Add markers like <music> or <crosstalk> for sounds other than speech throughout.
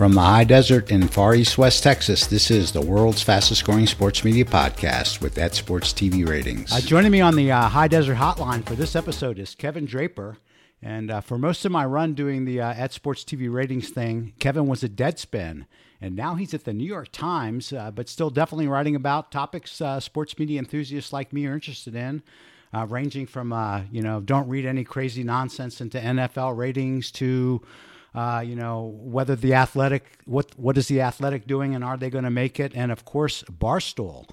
From the high desert in far east West Texas, this is the world's fastest growing sports media podcast with that sports TV ratings. Uh, joining me on the uh, high desert hotline for this episode is Kevin Draper. And uh, for most of my run doing the uh, at Sports TV ratings thing, Kevin was at Deadspin. And now he's at the New York Times, uh, but still definitely writing about topics uh, sports media enthusiasts like me are interested in, uh, ranging from, uh, you know, don't read any crazy nonsense into NFL ratings to, uh, you know, whether the athletic, what, what is the athletic doing and are they going to make it? And of course, Barstool.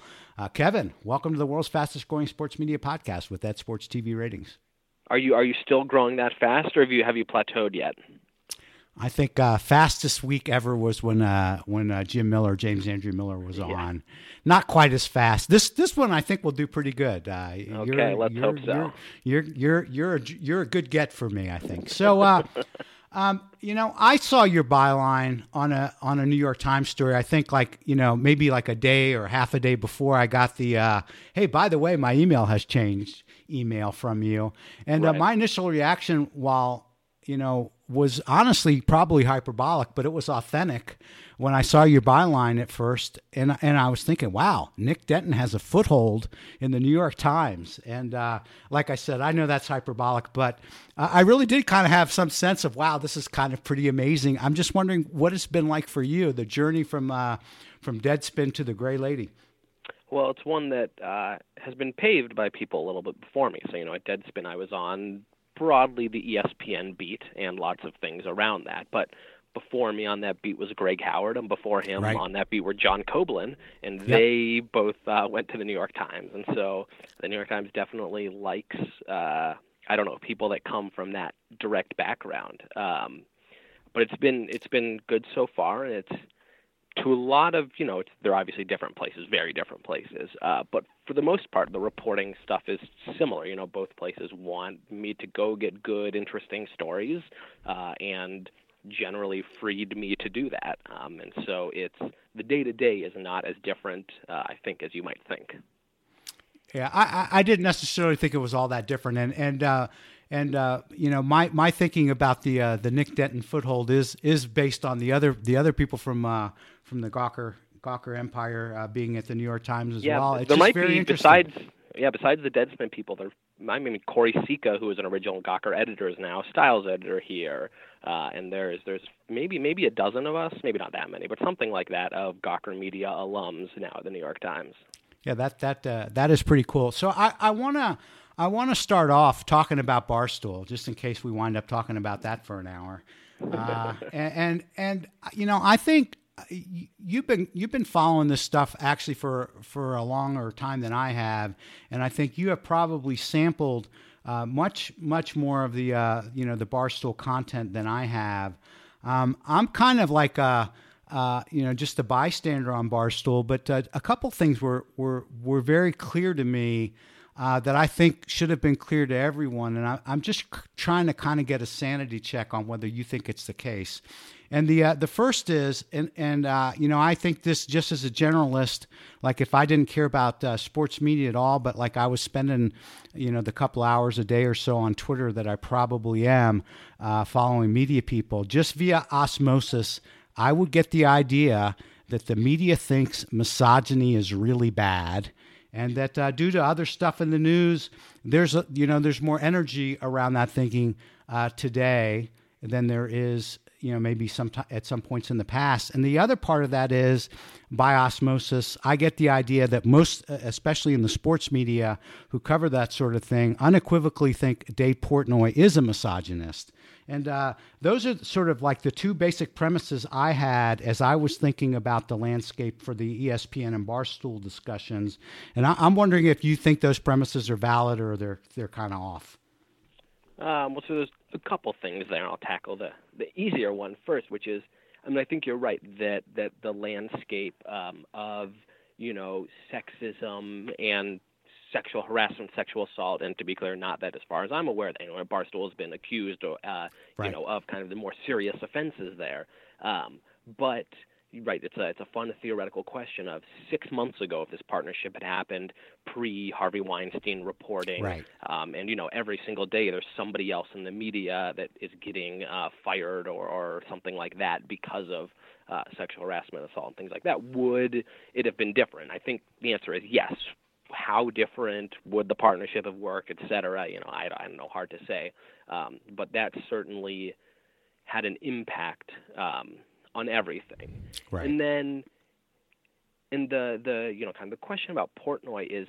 Kevin, welcome to the world's fastest growing sports media podcast with that sports TV ratings. Are you are you still growing that fast, or have you have you plateaued yet? I think uh, fastest week ever was when uh, when uh, Jim Miller, James Andrew Miller, was yeah. on. Not quite as fast. This this one I think will do pretty good. Uh, okay, let's you're, hope so. You're you're you're a, you're a good get for me. I think so. <laughs> Um, you know, I saw your byline on a on a New York Times story. I think like you know maybe like a day or half a day before I got the uh, hey by the way my email has changed email from you. And uh, right. uh, my initial reaction, while you know, was honestly probably hyperbolic, but it was authentic when I saw your byline at first, and and I was thinking, wow, Nick Denton has a foothold in the New York Times, and uh, like I said, I know that's hyperbolic, but I really did kind of have some sense of, wow, this is kind of pretty amazing. I'm just wondering what it's been like for you, the journey from uh, from Deadspin to the Gray Lady. Well, it's one that uh, has been paved by people a little bit before me. So, you know, at Deadspin, I was on broadly the ESPN beat and lots of things around that. But before me on that beat was Greg Howard, and before him right. on that beat were John Koblin, and yep. they both uh, went to the New York Times. And so the New York Times definitely likes, uh, I don't know, people that come from that direct background. Um, but it's been it's been good so far, and it's to a lot of you know they're obviously different places very different places uh, but for the most part the reporting stuff is similar you know both places want me to go get good interesting stories uh, and generally freed me to do that um, and so it's the day to day is not as different uh, i think as you might think yeah I, I didn't necessarily think it was all that different and and uh, and uh, you know my, my thinking about the uh, the Nick Denton foothold is is based on the other the other people from uh, from the Gawker Gawker Empire uh, being at the New York Times as yeah, well. It's there might be besides yeah besides the Deadspin people there. I mean Choire Sicha, who is an original Gawker editor, is now styles editor here, uh, and there's there's maybe maybe a dozen of us, maybe not that many, but something like that of Gawker Media alums now at the New York Times. Yeah, that that uh, that is pretty cool. So I I want to I want to start off talking about Barstool, just in case we wind up talking about that for an hour. Uh, <laughs> and, and, and you know, I think you've been you've been following this stuff actually for for a longer time than I have, and I think you have probably sampled uh, much much more of the uh, you know the Barstool content than I have. Um, I'm kind of like a uh, you know just a bystander on Barstool, but uh, a couple things were were were very clear to me uh, that I think should have been clear to everyone. And I, am just c- trying to kind of get a sanity check on whether you think it's the case. And the uh, the first is, and and uh, you know, I think this just as a generalist, like if I didn't care about uh, sports media at all, but like I was spending, you know, the couple hours a day or so on Twitter that I probably am uh, following media people, just via osmosis, I would get the idea that the media thinks misogyny is really bad and that uh, due to other stuff in the news, there's a, you know there's more energy around that thinking uh, today than there is you know maybe some t- at some points in the past. And the other part of that is by osmosis. I get the idea that most, especially in the sports media, who cover that sort of thing, unequivocally think Dave Portnoy is a misogynist. And uh, those are sort of like the two basic premises I had as I was thinking about the landscape for the ESPN and Barstool discussions. And I, am wondering if you think those premises are valid or they're they're kind of off. Um, well, so there's a couple things there. I'll tackle the the easier one first, which is, I mean, I think you're right that that the landscape um, of you know sexism and sexual harassment, sexual assault, and to be clear, not that as far as I'm aware, that you know, Barstool has been accused, or, uh, right. you know, of kind of the more serious offenses there. Um, but right, it's a it's a fun theoretical question of six months ago if this partnership had happened pre Harvey Weinstein reporting, right. um, and you know every single day there's somebody else in the media that is getting uh, fired or or something like that because of uh, sexual harassment, assault, and things like that. Would it have been different? I think the answer is yes. How different would the partnership have worked, et cetera? You know, I, I don't know, hard to say. Um, but that certainly had an impact um, on everything. Right. And then, and the the you know kind of the question about Portnoy is,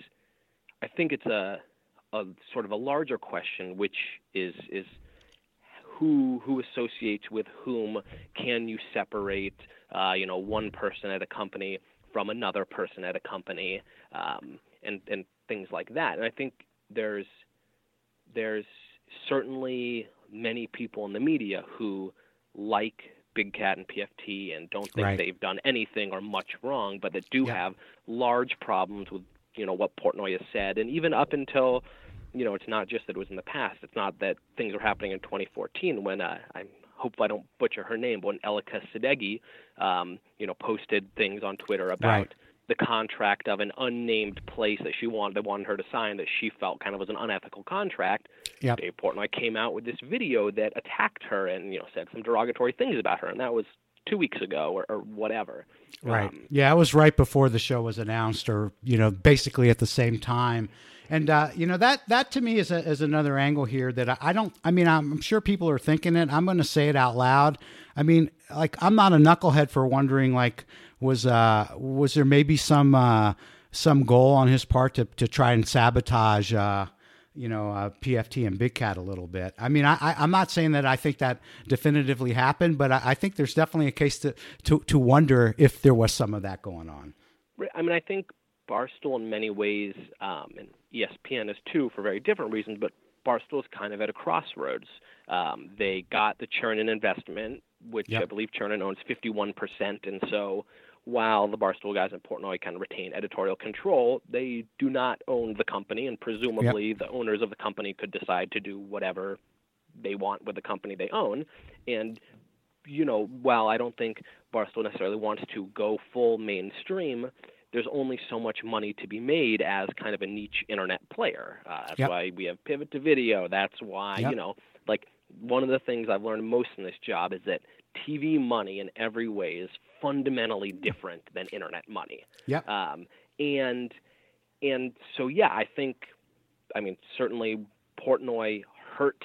I think it's a a sort of a larger question, which is is who who associates with whom? Can you separate uh, you know one person at a company from another person at a company, um, and and things like that? And I think there's there's certainly many people in the media who like Big Cat and PFT and don't think Right. they've done anything or much wrong, but that do Yeah. have large problems with you know what Portnoy has said, and even up until you know it's not just that it was in the past. It's not that things were happening in 2014 when uh, I hope I don't butcher her name, but when Elika Sadeghi, um, you know, posted things on Twitter about Right. the contract of an unnamed place that she wanted they wanted her to sign that she felt kind of was an unethical contract. Yep. Dave Portnoy came out with this video that attacked her and you know said some derogatory things about her, and that was two weeks ago or, or whatever. Right. Um, yeah, it was right before the show was announced, or you know, basically at the same time. And uh, you know that that to me is a, is another angle here that I, I don't. I mean, I'm sure people are thinking it. I'm going to say it out loud. I mean, like I'm not a knucklehead for wondering like was uh was there maybe some uh some goal on his part to to try and sabotage uh you know, uh, PFT and Big Cat a little bit. I mean, I, I, I'm not saying that I think that definitively happened, but I, I think there's definitely a case to, to, to wonder if there was some of that going on. I mean, I think Barstool in many ways, um, and ESPN is too for very different reasons, but Barstool is kind of at a crossroads. Um, they got the Chernin investment, which Yep. I believe Chernin owns 51%, and so while the Barstool guys in Portnoy kind of retain editorial control, they do not own the company, and presumably the owners of the company could decide to do whatever they want with the company they own. And you know, while I don't think Barstool necessarily wants to go full mainstream, there's only so much money to be made as kind of a niche internet player. Uh, that's Yep. why we have pivot to video. That's why Yep. you know, like one of the things I've learned most in this job is that TV money in every way is fundamentally different than internet money. Yep. Um, and and so yeah, I think, I mean, certainly Portnoy hurt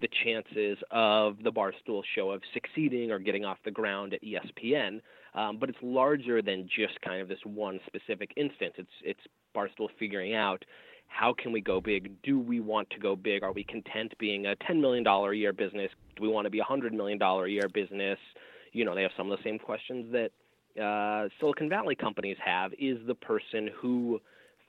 the chances of the Barstool show of succeeding or getting off the ground at ESPN. Um, but it's larger than just kind of this one specific instance. It's it's Barstool figuring out how can we go big? Do we want to go big? Are we content being a ten million dollar a year business? Do we want to be a hundred million dollar a year business? You know, they have some of the same questions that uh, Silicon Valley companies have. Is the person who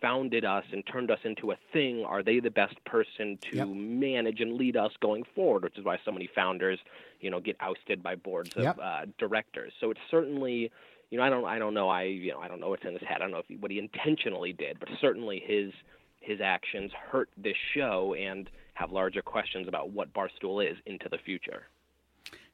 founded us and turned us into a thing, are they the best person to Yep. manage and lead us going forward? Which is why so many founders, you know, get ousted by boards of Yep. uh, directors. So it's certainly, you know, I don't, I don't know, I, you know, I don't know what's in his head. I don't know if he, what he intentionally did, but certainly his his actions hurt this show and have larger questions about what Barstool is into the future.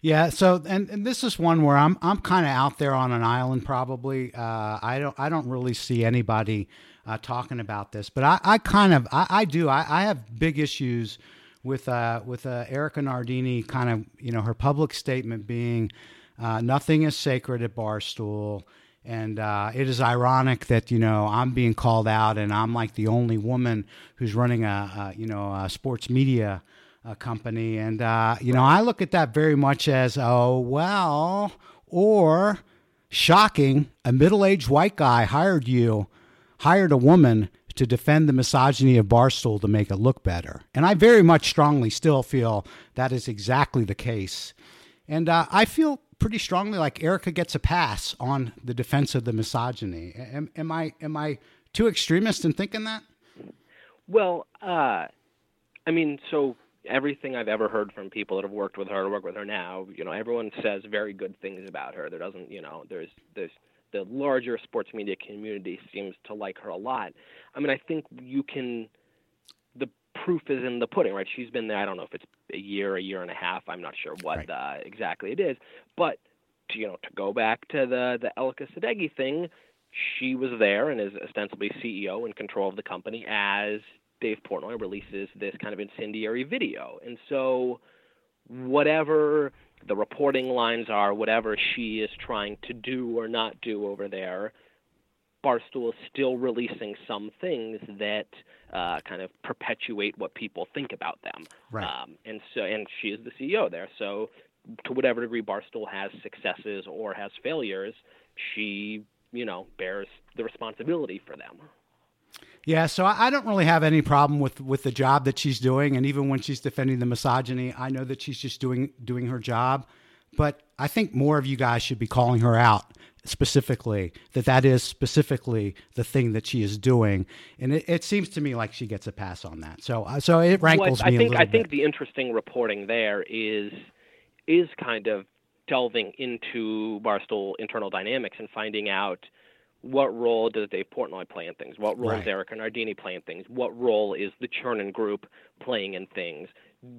Yeah. So, and, and this is one where I'm I'm kind of out there on an island. Probably, uh, I don't I don't really see anybody uh, talking about this, but I, I kind of I, I do I, I have big issues with uh, with uh, Erika Nardini. Kind of you know her public statement being uh, nothing is sacred at Barstool. And uh, it is ironic that you know I'm being called out, and I'm like the only woman who's running a, a you know a sports media uh, company. And uh, you know I look at that very much as oh well, or shocking, a middle-aged white guy hired you, hired a woman to defend the misogyny of Barstool to make it look better. And I very much strongly still feel that is exactly the case. And uh, I feel pretty strongly like Erika gets a pass on the defense of the misogyny. Am, am I am I too extremist in thinking that? Well, uh, I mean, so everything I've ever heard from people that have worked with her or work with her now, you know, everyone says very good things about her. There doesn't, you know, there's there's the larger sports media community seems to like her a lot. I mean, I think you can. Proof is in the pudding, right? She's been there. I don't know if it's a year, a year and a half. I'm not sure what Right. uh, exactly it is, but to, you know, to go back to the the Elika Sadeghi thing, she was there and is ostensibly CEO and control of the company as Dave Portnoy releases this kind of incendiary video. And so, whatever the reporting lines are, whatever she is trying to do or not do over there, Barstool is still releasing some things that uh, kind of perpetuate what people think about them. Right. Um, and so, and she is the CEO there. So, to whatever degree Barstool has successes or has failures, she, you know, bears the responsibility for them. Yeah, so I don't really have any problem with with the job that she's doing, and even when she's defending the misogyny, I know that she's just doing doing her job. But I think more of you guys should be calling her out specifically that that is specifically the thing that she is doing, and it, it seems to me like she gets a pass on that. So uh, so it rankles well, I, me I think, a little I think bit. the interesting reporting there is is kind of delving into Barstool internal dynamics and finding out what role does Dave Portnoy play in things? What role Right. does Erika Nardini play in things? What role is the Chernin Group playing in things?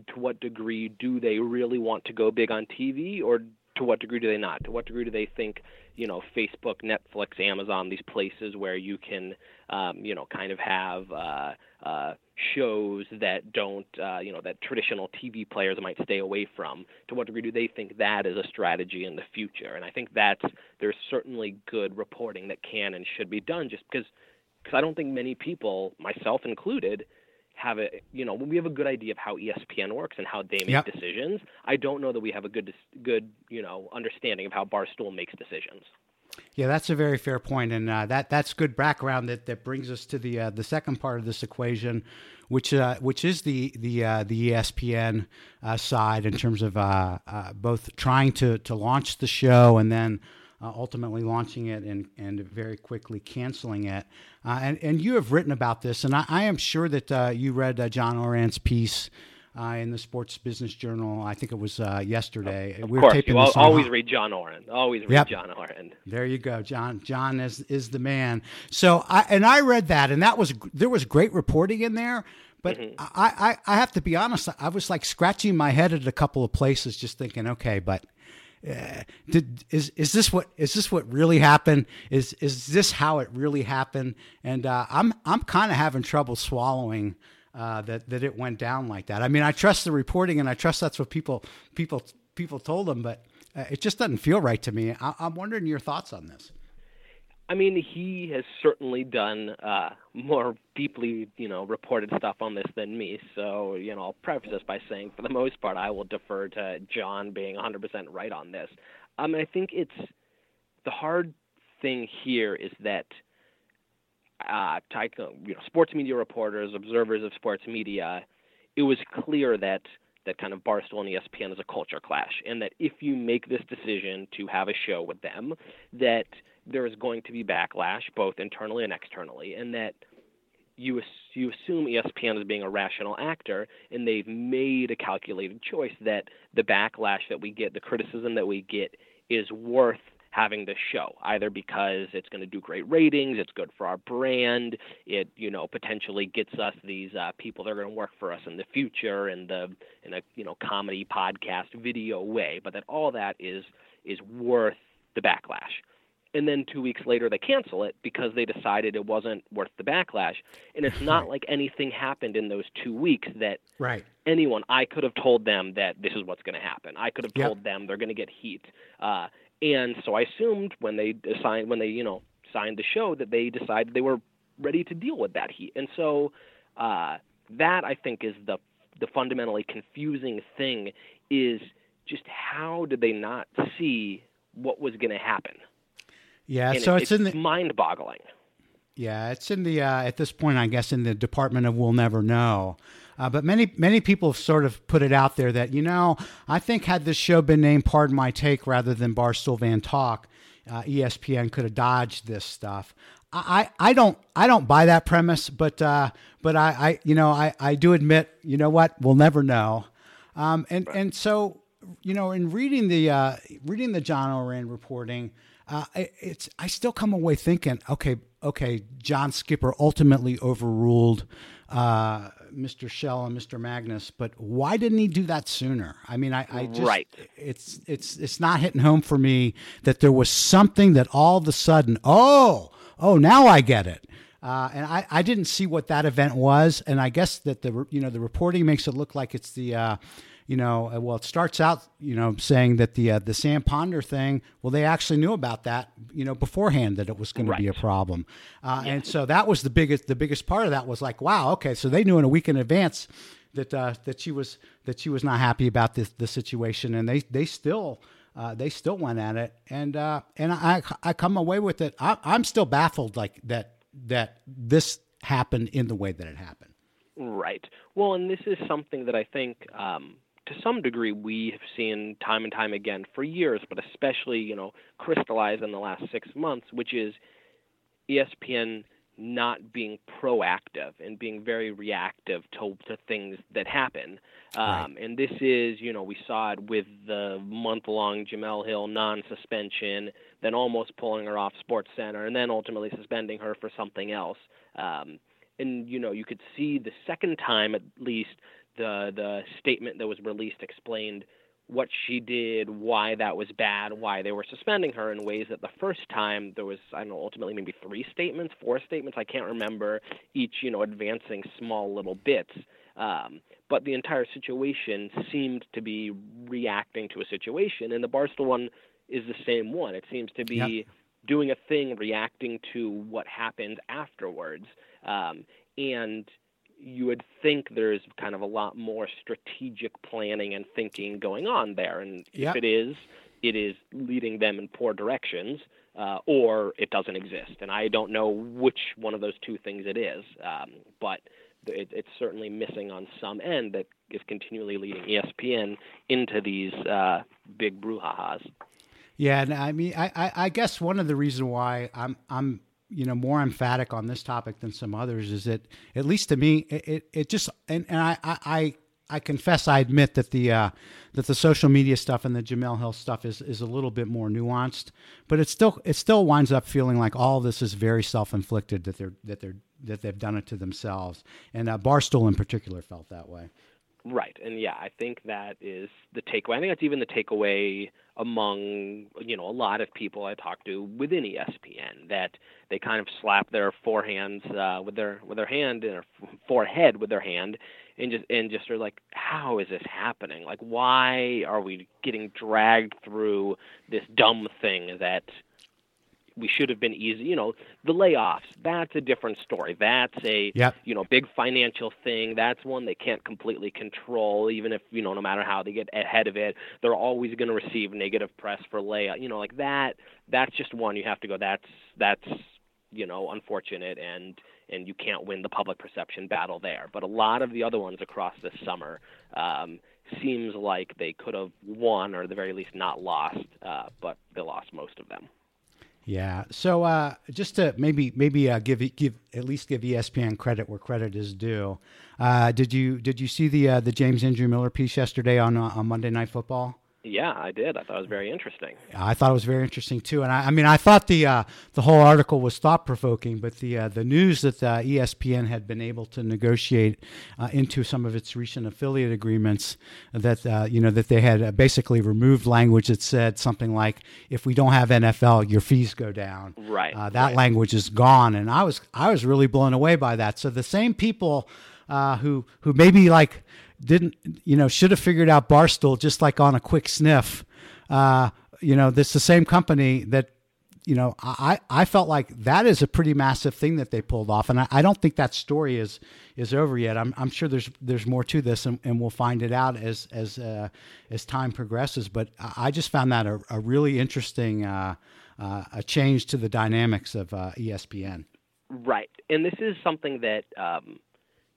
To what degree do they really want to go big on TV, or to what degree do they not? To what degree do they think, you know, Facebook, Netflix, Amazon, these places where you can, um, you know, kind of have uh, uh, shows that don't, uh, you know, that traditional TV players might stay away from. To what degree do they think that is a strategy in the future? And I think that's there's certainly good reporting that can and should be done, just because because I don't think many people, myself included, have a you know we have a good idea of how ESPN works and how they make Yep. decisions. I don't know that we have a good good you know understanding of how Barstool makes decisions. Yeah, that's a very fair point, and uh, that that's good background. That, that brings us to the uh, the second part of this equation, which uh, which is the the uh, the ESPN uh, side in terms of uh, uh, both trying to to launch the show and then uh, ultimately launching it and and very quickly canceling it. Uh, and and you have written about this, and I, I am sure that uh, you read uh, John Ourand's piece. Uh, in the Sports Business Journal, I think it was uh, yesterday. Of We're course, taping you always read John Ourand. Always read Yep. John Ourand. there you go, John. John is is the man. So I and I read that, and that was there was great reporting in there. But Mm-hmm. I, I I have to be honest. I was like scratching my head at a couple of places, just thinking, okay, but uh, did is is this what is this what really happened? Is is this how it really happened? And uh, I'm I'm kind of having trouble swallowing. Uh, that that it went down like that. I mean, I trust the reporting, and I trust that's what people people people told them, but uh, it just doesn't feel right to me. I, I'm wondering your thoughts on this. I mean, he has certainly done uh, more deeply, you know, reported stuff on this than me. So, you know, I'll preface this by saying, for the most part, I will defer to John being 100% right on this. I mean, I think it's the hard thing here is that uh, you know, sports media reporters, observers of sports media, it was clear that that kind of Barstool and ESPN is a culture clash, and that if you make this decision to have a show with them, that there is going to be backlash both internally and externally, and that you you assume ESPN is being a rational actor, and they've made a calculated choice that the backlash that we get, the criticism that we get, is worth having this show either because it's going to do great ratings it's good for our brand it you know potentially gets us these uh, people that are going to work for us in the future in the in a you know comedy podcast video way but that all that is is worth the backlash and then two weeks later they cancel it because they decided it wasn't worth the backlash. And it's not like anything happened in those two weeks that Right. anyone i could have told them that this is what's going to happen. I could have Yep. told them they're going to get heat. Uh, and so i assumed when they signed when they you know signed the show that they decided they were ready to deal with that heat. And so uh, that i think is the the fundamentally confusing thing is just how did they not see what was going to happen Yeah. and so it- it's in the mind-boggling Yeah, it's in the uh, at this point, I guess, in the Department of We'll Never Know. Uh, but many many people have sort of put it out there that you know I think had this show been named "Pardon My Take" rather than Barstool Van Talk, uh, ESPN could have dodged this stuff. I, I I don't I don't buy that premise, but uh, but I, I you know I, I do admit you know what we'll never know, um, and and so you know in reading the uh, reading the John Ourand reporting, uh, it- it's I still come away thinking okay okay John Skipper ultimately overruled uh, Mr. Schell and Mr. Magnus, but why didn't he do that sooner? I mean, I, I just right. it's it's it's not hitting home for me that there was something that all of a sudden, oh, oh, now I get it. Uh, and I, I didn't see what that event was, and I guess that the you know the reporting makes it look like it's the uh, you know uh, well it starts out you know saying that the uh, the Sam Ponder thing well they actually knew about that you know beforehand that it was going right. to be a problem, uh, and so that was the biggest the biggest part of that was like wow okay so they knew in a week in advance that uh, that she was that she was not happy about this the situation, and they they still. Uh, they still went at it, and uh, and I I come away with it. I, I'm still baffled, like that that this happened in the way that it happened. Right. Well, and this is something that I think, um, to some degree, we have seen time and time again for years, but especially you know crystallized in the last six months, which is ESPN not being proactive and being very reactive to, to things that happen. Um, right. And this is, you know, we saw it with the month long Jemele Hill non suspension, then almost pulling her off Sports Center, and then ultimately suspending her for something else. Um, and, you know, you could see the second time at least the, the statement that was released explained what she did, why that was bad, why they were suspending her in ways that the first time there was, I don't know, ultimately maybe three statements, four statements, I can't remember, each, you know, advancing small little bits. Um, but the entire situation seemed to be reacting to a situation, and the Barstool one is the same one. It seems to be yep. doing a thing, reacting to what happened afterwards. Um, and you would think there's kind of a lot more strategic planning and thinking going on there. And yep. if it is, it is leading them in poor directions, uh, or it doesn't exist. And I don't know which one of those two things it is, um, but it, it's certainly missing on some end that is continually leading ESPN into these uh, big brouhahas. Yeah, and I mean, I, I guess one of the reasons why I'm I'm you know more emphatic on this topic than some others is that at least to me it, it, it just and, and I, I I confess I admit that the uh, that the social media stuff and the Jemele Hill stuff is, is a little bit more nuanced, but it still it still winds up feeling like all this is very self inflicted that they're that they're that they've done it to themselves, and uh, Barstool in particular felt that way. Right, and yeah, I think that is the takeaway. I think that's even the takeaway among you know a lot of people I talk to within ESPN that they kind of slap their forehands uh, with their with their hand and their forehead with their hand and just and just are like, how is this happening? Like, why are we getting dragged through this dumb thing that we should have been easy. You know, the layoffs, that's a different story. That's a yep. you know big financial thing. That's one they can't completely control. Even if you know, no matter how they get ahead of it, they're always going to receive negative press for layoff. You know, like that. That's just one you have to go. That's that's you know unfortunate and and you can't win the public perception battle there. But a lot of the other ones across this summer. Um, seems like they could have won or at the very least not lost, uh, but they lost most of them. Yeah. So uh, just to maybe maybe uh, give give at least give ESPN credit where credit is due. Uh, did you did you see the uh, the James Andrew Miller piece yesterday on uh, on Monday Night Football? Yeah, I did. I thought it was very interesting. I thought it was very interesting too, and I, I mean, I thought the uh, the whole article was thought provoking, but the uh, the news that uh, ESPN had been able to negotiate uh, into some of its recent affiliate agreements that uh, you know that they had basically removed language that said something like, "If we don't have NFL, your fees go down." Right. that right. language is gone, and I was I was really blown away by that. So the same people who who maybe like didn't you know should have figured out Barstool just like on a quick sniff. Uh, you know, this the same company that you know I I felt like that is a pretty massive thing that they pulled off, and I, I don't think that story is is over yet. I'm I'm sure there's there's more to this, and, and we'll find it out as as uh, as time progresses. But I just found that a, a really interesting uh, uh, a change to the dynamics of uh, ESPN. Right, and this is something that. Um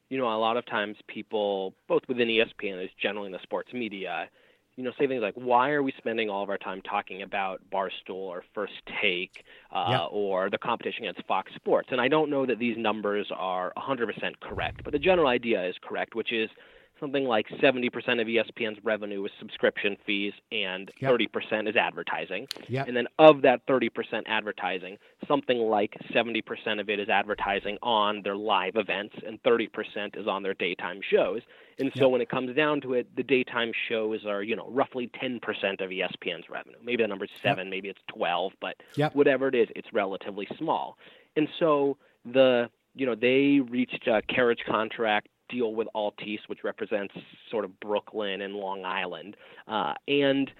you know, a lot of times people, both within ESPN as generally in the sports media, you know, say things like, "Why are we spending all of our time talking about Barstool or First Take uh, yep. or the competition against Fox Sports?" And I don't know that these numbers are 100% correct, but the general idea is correct, which is something like 70% of ESPN's revenue is subscription fees and Yep. 30% is advertising. Yep. And then of that 30% advertising, something like 70% of it is advertising on their live events and 30% is on their daytime shows. And so Yep. when it comes down to it, the daytime shows are, you know, roughly 10% of ESPN's revenue. Maybe the number's 7, maybe it's 12, but whatever it is, it's relatively small. And so the you know they reached a carriage contract deal with Altice, which represents sort of Brooklyn and Long Island, uh, and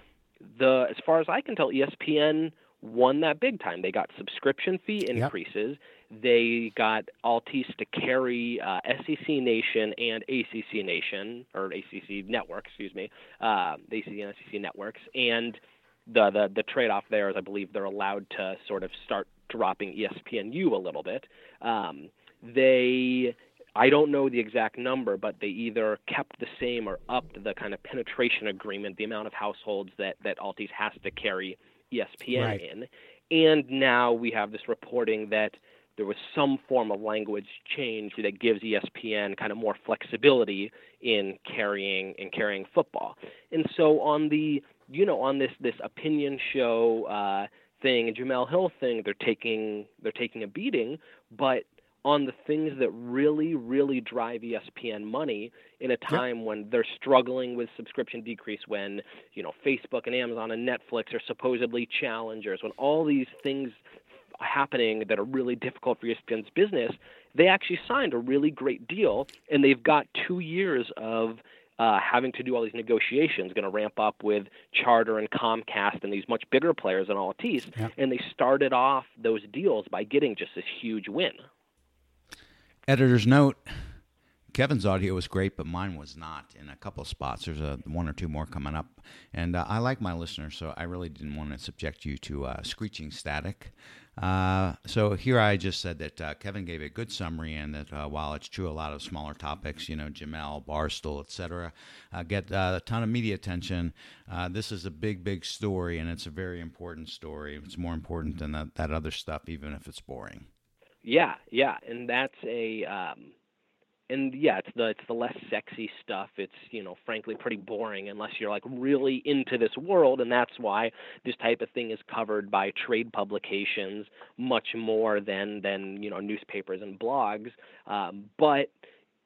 the as far as I can tell, ESPN won that big time. They got subscription fee increases. They got Altice to carry uh, SEC Nation and ACC Nation or ACC Network, excuse me, uh, the ACC and SEC networks, and the the the trade off there is I believe they're allowed to sort of start dropping ESPNU a little bit. Um, they I don't know the exact number, but they either kept the same or upped the kind of penetration agreement, the amount of households that that Altice has to carry ESPN Right. in. And now we have this reporting that there was some form of language change that gives ESPN kind of more flexibility in carrying in carrying football. And so on the you know on this this opinion show uh, thing, Jemele Hill thing, they're taking they're taking a beating, but on the things that really really drive ESPN money in a time when they're struggling with subscription decrease when you know Facebook and Amazon and Netflix are supposedly challengers when all these things happening that are really difficult for ESPN's business, they actually signed a really great deal, and they've got two years of uh, having to do all these negotiations, going to ramp up with Charter and Comcast and these much bigger players than Altice, Yeah. and they started off those deals by getting just this huge win. Editor's note: Kevin's audio was great, but mine was not in a couple spots. There's a one or two more coming up, and uh, I like my listeners, so I really didn't want to subject you to uh, screeching static. Uh, so here I just said that uh, Kevin gave a good summary, and that uh, while it's true a lot of smaller topics, you know, Jemele, Barstool, etc., uh, get a ton of media attention. This is a big, big story, and it's a very important story. It's more important than that, that other stuff, even if it's boring. Yeah, yeah, and that's a um and yeah, it's the it's the less sexy stuff. It's, you know, frankly pretty boring unless you're like really into this world and that's why this type of thing is covered by trade publications much more than than, you know, newspapers and blogs. Um but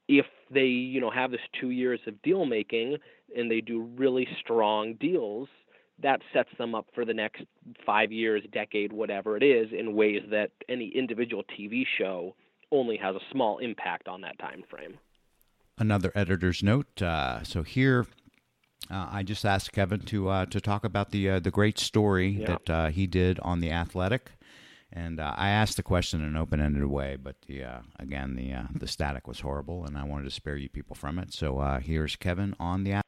if they, you know, have this 2 years of deal making and they do really strong deals, that sets them up for the next five years, decade, whatever it is, in ways that any individual TV show only has a small impact on that time frame. another editor's note. Uh, so here, uh, I just asked Kevin to uh, to talk about the uh, the great story Yeah. that uh, he did on the Athletic, and uh, I asked the question in an open ended way, but the uh, again the uh, the static was horrible, and I wanted to spare you people from it. So uh, here's Kevin on the. Ath-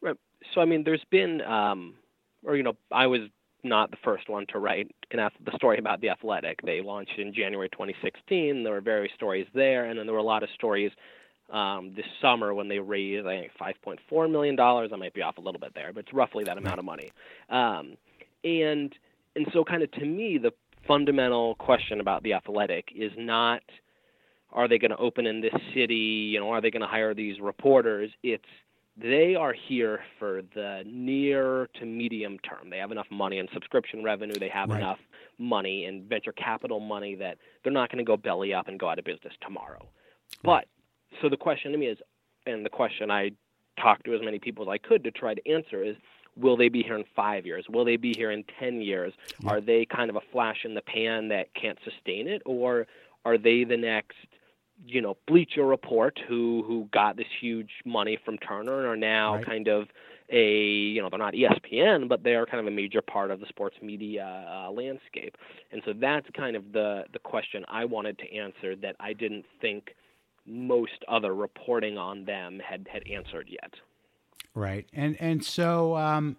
Right. So I mean, there's been, um, or you know, I was not the first one to write an the story about the Athletic. They launched in January 2016. There were various stories there, and then there were a lot of stories um, this summer when they raised I think 5.4 million dollars. I might be off a little bit there, but it's roughly that amount of money. Um, and and so kind of to me, the fundamental question about the Athletic is not are they going to open in this city? You know, are they going to hire these reporters? It's they are here for the near to medium term. They have enough money in subscription revenue. They have Right. enough money in venture capital money that they're not going to go belly up and go out of business tomorrow. But so the question to me is, and the question I talked to as many people as I could to try to answer is, will they be here in five years? Will they be here in ten years? Are they kind of a flash in the pan that can't sustain it, or are they the next? You know Bleacher Report, who who got this huge money from Turner and are now Right. kind of a you know they're not ESPN, but they are kind of a major part of the sports media uh, landscape. And so that's kind of the the question I wanted to answer that I didn't think most other reporting on them had had answered yet. Right, and and so um,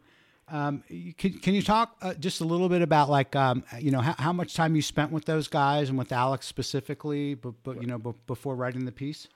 um, can can you talk uh, just a little bit about like um, you know how, how much time you spent with those guys and with Alex specifically, but, but you know b- before writing the piece?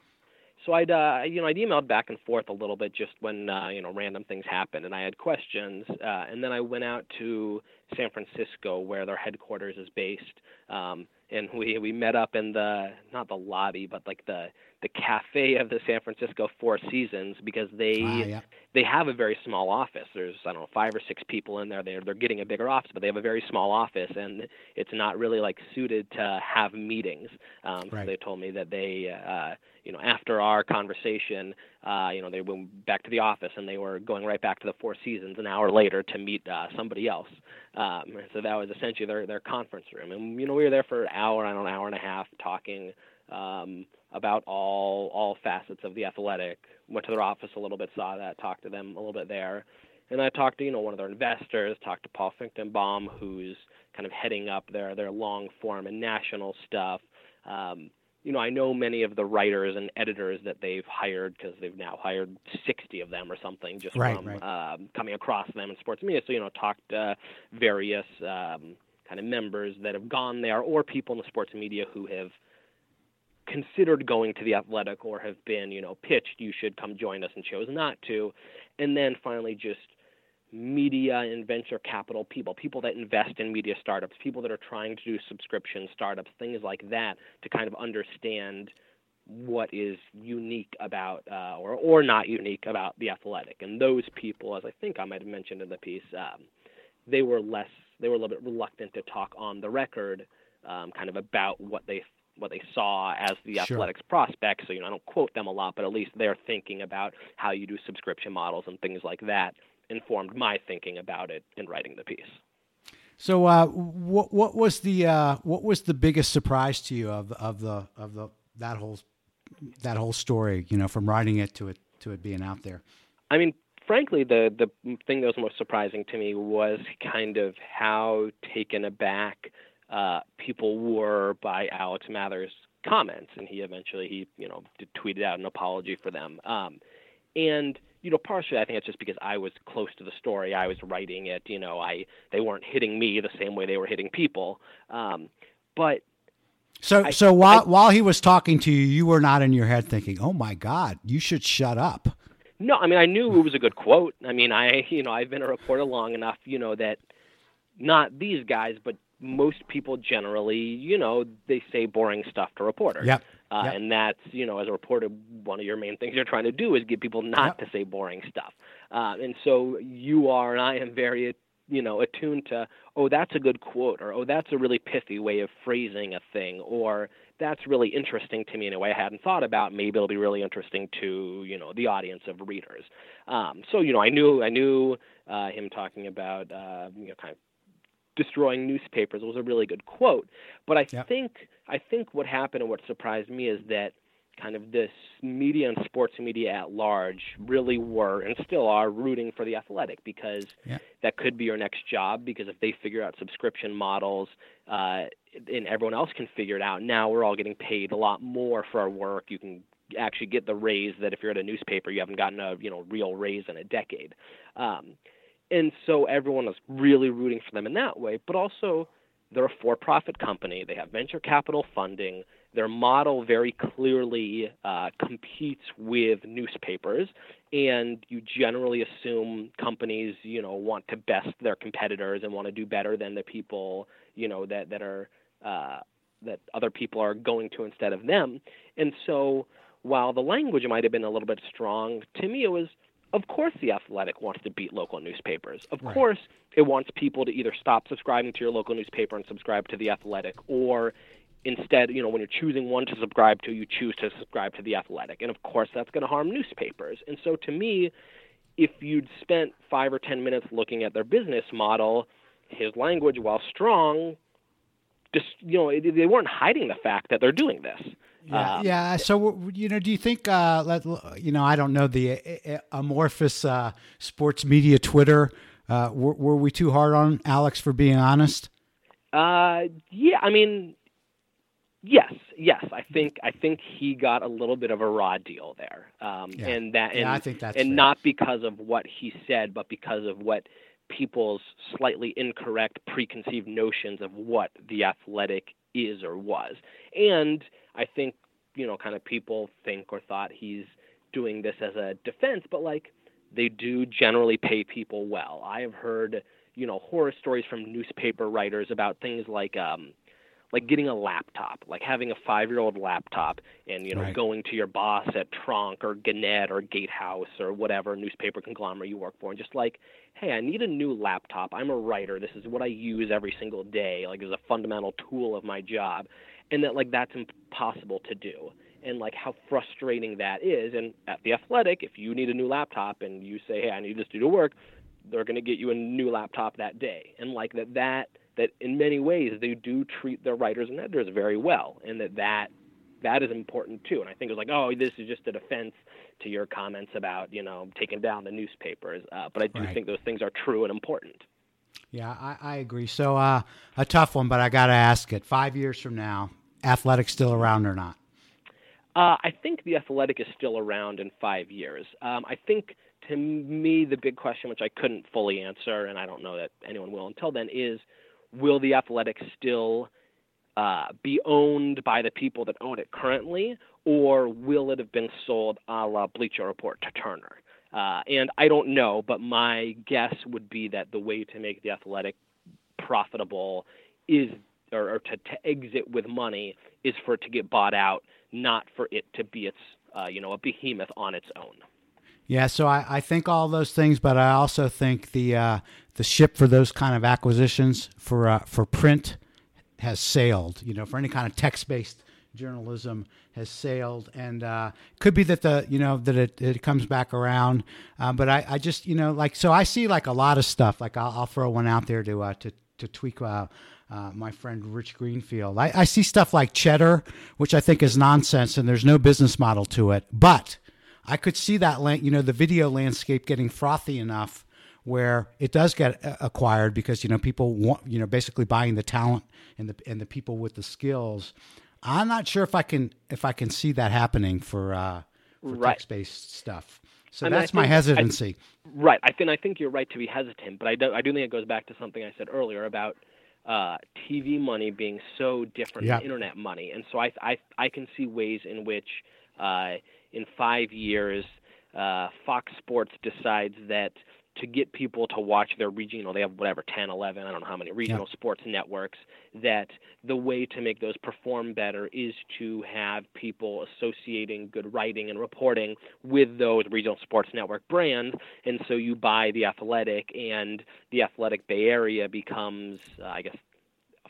so I'd uh, you know I'd emailed back and forth a little bit just when uh, you know random things happened and I had questions uh, and then I went out to San Francisco where their headquarters is based um, and we we met up in the not the lobby but like the the cafe of the San Francisco Four Seasons because they Ah, yeah. they have a very small office. There's I don't know five or six people in there. They're they're getting a bigger office, but they have a very small office, and it's not really like suited to have meetings. Um, Right. So they told me that they uh, you know after our conversation, uh, you know they went back to the office and they were going right back to the Four Seasons an hour later to meet uh, somebody else. Um, so that was essentially their their conference room, and you know we were there for an hour, I don't know, an hour and a half talking. Um, about all all facets of the athletic. Went to their office a little bit, saw that, talked to them a little bit there, and I talked to you know one of their investors, talked to Paul Fichtenbaum, who's kind of heading up their their long form and national stuff. Um, you know, I know many of the writers and editors that they've hired because they've now hired 60 of them or something just Right, from right. Um, coming across them in sports media. So, you know, talked to various um, kind of members that have gone there or people in the sports media who have considered going to the athletic or have been, you know, pitched, you should come join us and chose not to. And then finally, just media and venture capital people, people that invest in media startups, people that are trying to do subscription startups, things like that, to kind of understand what is unique about uh, or or not unique about the athletic. And those people, as I think I might have mentioned in the piece, um, they were less, they were a little bit reluctant to talk on the record, um, kind of about what they what they saw as the Sure. athletics prospects. So you know, I don't quote them a lot, but at least they're thinking about how you do subscription models and things like that. Informed my thinking about it in writing the piece. So, uh, what what was the uh, what was the biggest surprise to you of of the of the that whole that whole story? You know, from writing it to it to it being out there. I mean, frankly, the the thing that was most surprising to me was kind of how taken aback uh, people were by Alex Mather's comments, and he eventually he you know tweeted out an apology for them. Um, and you know, partially I think it's just because I was close to the story. I was writing it. You know, I they weren't hitting me the same way they were hitting people. Um, but So, I- so while I- while he was talking to you, you were not in your head thinking, "Oh my God, you should shut up." No, I mean I knew it was a good quote. I mean I you know I've been a reporter long enough, you know that not these guys, but most people generally, you know, they say boring stuff to reporters. Yep. Uh, Yep. And that's you know as a reporter, one of your main things you're trying to do is get people not Yep. to say boring stuff. Uh, and so you are, and I am very you know attuned to oh that's a good quote or oh that's a really pithy way of phrasing a thing or that's really interesting to me in a way I hadn't thought about. Maybe it'll be really interesting to you know the audience of readers. Um, so you know I knew I knew uh, him talking about uh, you know kind of destroying newspapers was a really good quote. But I Yep. think I think what happened and what surprised me is that kind of this media and sports media at large really were and still are rooting for the athletic because Yeah. that could be your next job because if they figure out subscription models uh, and everyone else can figure it out. Now we're all getting paid a lot more for our work. You can actually get the raise that if you're at a newspaper you haven't gotten a you know real raise in a decade. Um, and so everyone was really rooting for them in that way but also they're a for-profit company. They have venture capital funding. Their model very clearly uh, competes with newspapers and you generally assume companies you know want to best their competitors and want to do better than the people you know that that are uh, that other people are going to instead of them. And so while the language might have been a little bit strong to me it was of course the athletic wants to beat local newspapers. Of Right. course it wants people to either stop subscribing to your local newspaper and subscribe to the athletic or instead you know when you're choosing one to subscribe to you choose to subscribe to the athletic. And of course that's going to harm newspapers. And so to me if you'd spent five or ten minutes looking at their business model his language while strong just you know they weren't hiding the fact that they're doing this Yeah, Um, yeah. So, you know, do you think, uh, let, you know, I don't know the uh, uh, amorphous uh, sports media Twitter. Uh, were, were we too hard on Alex for being honest? Uh, yeah, I mean, yes, yes. I think I think he got a little bit of a raw deal there, um, Yeah. and that, and, Yeah, I think that's and fair. not because of what he said, but because of what people's slightly incorrect preconceived notions of what the athletic is or was. And I think you know, kind of people think or thought he's doing this as a defense, but like they do generally pay people well. I have heard, you know, horror stories from newspaper writers about things like um like getting a laptop, like having a five-year-old laptop, and you know, Right. going to your boss at Tronc or Gannett or Gatehouse or whatever newspaper conglomerate you work for, and just like, hey, I need a new laptop. I'm a writer. This is what I use every single day. Like, it's a fundamental tool of my job, and that like that's impossible to do. And like how frustrating that is. And at the Athletic, if you need a new laptop and you say, hey, I need this to do work, they're going to get you a new laptop that day. And like that that that in many ways they do treat their writers and editors very well, and that that that is important too. And I think it was like, oh, this is just a defense to your comments about you know taking down the newspapers. Uh, but I do Right. think those things are true and important. Yeah, I, I agree. So uh, a tough one, but I got to ask it. Five years from now, Athletic's still around or not? Uh, I think the Athletic is still around in five years. Um, I think to me the big question, which I couldn't fully answer, and I don't know that anyone will until then, is will the Athletic still uh, be owned by the people that own it currently, or will it have been sold a la Bleacher Report to Turner? Uh, and I don't know, but my guess would be that the way to make the Athletic profitable is, or, or to, to exit with money, is for it to get bought out, not for it to be its, uh, you know, a behemoth on its own. Yeah, so I, I think all those things, but I also think the uh, the ship for those kind of acquisitions for uh, for print has sailed. You know, for any kind of text based journalism has sailed, and uh, could be that the you know that it, it comes back around. Uh, but I, I just you know like so I see like a lot of stuff. Like I'll, I'll throw one out there to uh, to to tweak. Uh, uh, my friend Rich Greenfield. I, I see stuff like Cheddar, which I think is nonsense, and there's no business model to it. But I could see that, you know, the video landscape getting frothy enough where it does get uh, acquired because you know people want, you know, basically buying the talent and the and the people with the skills. I'm not sure if I can if I can see that happening for uh, for Right. text based stuff. So I mean, I that's my think- I- hesitancy. Right. I think I think you're right to be hesitant, but I do I do think it goes back to something I said earlier about uh, TV money being so different Yeah. than internet money, and so I I I can see ways in which uh, in five years uh, Fox Sports decides that to get people to watch their regional, they have whatever 10, 11, I don't know how many regional sports networks. That the way to make those perform better is to have people associating good writing and reporting with those regional sports network brands, and so you buy the Athletic, and the Athletic Bay Area becomes, uh, I guess.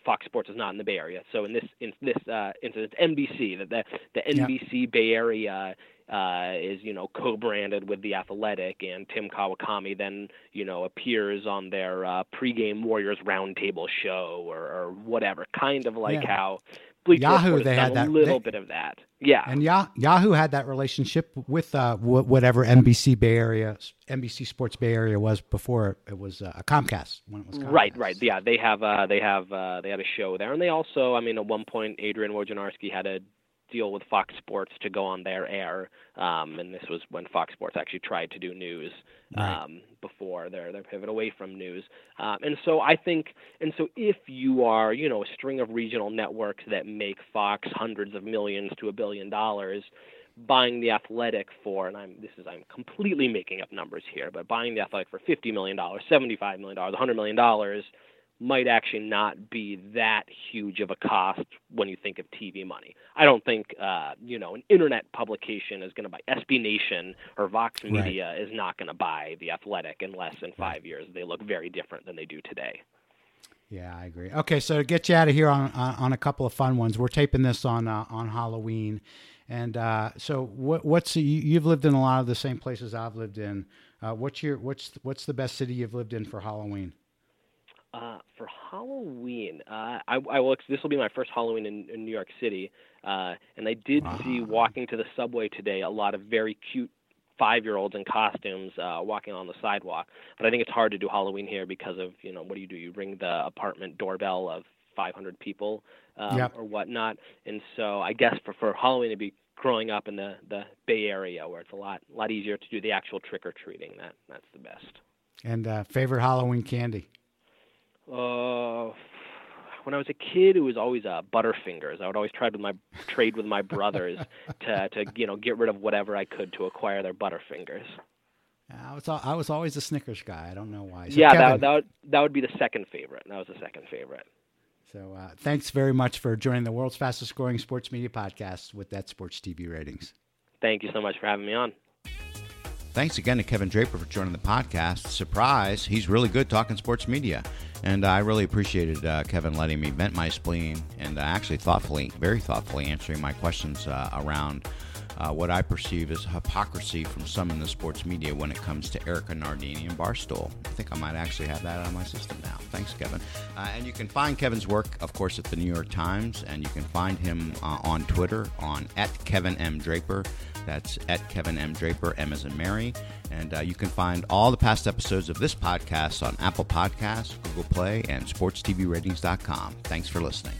Fox Sports is not in the Bay Area, so in this in this uh, instance, NBC, the the, the Yeah. NBC Bay Area uh, is you know co-branded with the Athletic, and Tim Kawakami then you know appears on their uh, pregame Warriors Roundtable show or, or whatever, kind of like Yeah. how Bleacher Yahoo, Report they had a that- little they- bit of that. Yeah, And Yah- Yahoo had that relationship with uh, wh- whatever NBC Bay Area, NBC Sports Bay Area was before it was uh, Comcast when it was Comcast. Right, right. Yeah, they have uh they have uh they had a show there and they also I mean at one point Adrian Wojnarowski had a deal with Fox Sports to go on their air. Um and this was when Fox Sports actually tried to do news Right. um before their their pivot away from news. Um and so I think and so if you are, you know, a string of regional networks that make Fox hundreds of millions to a billion dollars buying the athletic for and I'm this is I'm completely making up numbers here, but buying the athletic for fifty million dollars, seventy five million dollars, hundred million dollars might actually not be that huge of a cost when you think of TV money. I don't think uh, you know an internet publication is going to buy SB Nation or Vox Right. Media is not going to buy the Athletic unless in five years they look very different than they do today. Yeah, I agree. Okay, so to get you out of here on on, on a couple of fun ones, we're taping this on uh, on Halloween, and uh, so what what's you, you've lived in a lot of the same places I've lived in. Uh, what's your what's what's the best city you've lived in for Halloween? Uh, for Halloween, uh, I, I will. This will be my first Halloween in, in New York City, uh, and I did see walking to the subway today a lot of very cute five-year-olds in costumes uh, walking on the sidewalk. But I think it's hard to do Halloween here because of you know what do you do? You ring the apartment doorbell of 500 people um, Yep. or whatnot, and so I guess for for Halloween it'd be growing up in the the Bay Area where it's a lot lot easier to do the actual trick or treating. That that's the best. And uh, favorite Halloween candy? Uh, when I was a kid, it was always uh, Butterfingers. I would always try with my trade with my brothers <laughs> to to you know get rid of whatever I could to acquire their Butterfingers. I was I was always a Snickers guy. I don't know why. So yeah, Kevin, that that would, that would be the second favorite. That was the second favorite. So uh, thanks very much for joining the world's fastest growing sports media podcast with that sports TV ratings. Thank you so much for having me on. Thanks again to Kevin Draper for joining the podcast. Surprise, he's really good talking sports media. And I really appreciated uh, Kevin letting me vent my spleen and uh, actually thoughtfully, very thoughtfully answering my questions uh, around uh, what I perceive as hypocrisy from some in the sports media when it comes to Erika Nardini and Barstool. I think I might actually have that on my system now. Thanks, Kevin. Uh, and you can find Kevin's work, of course, at the New York Times, and you can find him on Twitter on at Kevin M. Draper. That's at Kevin M. Draper, M as in Mary. And uh, you can find all the past episodes of this podcast on Apple Podcasts, Google Play, and SportsTVRatings.com. Thanks for listening.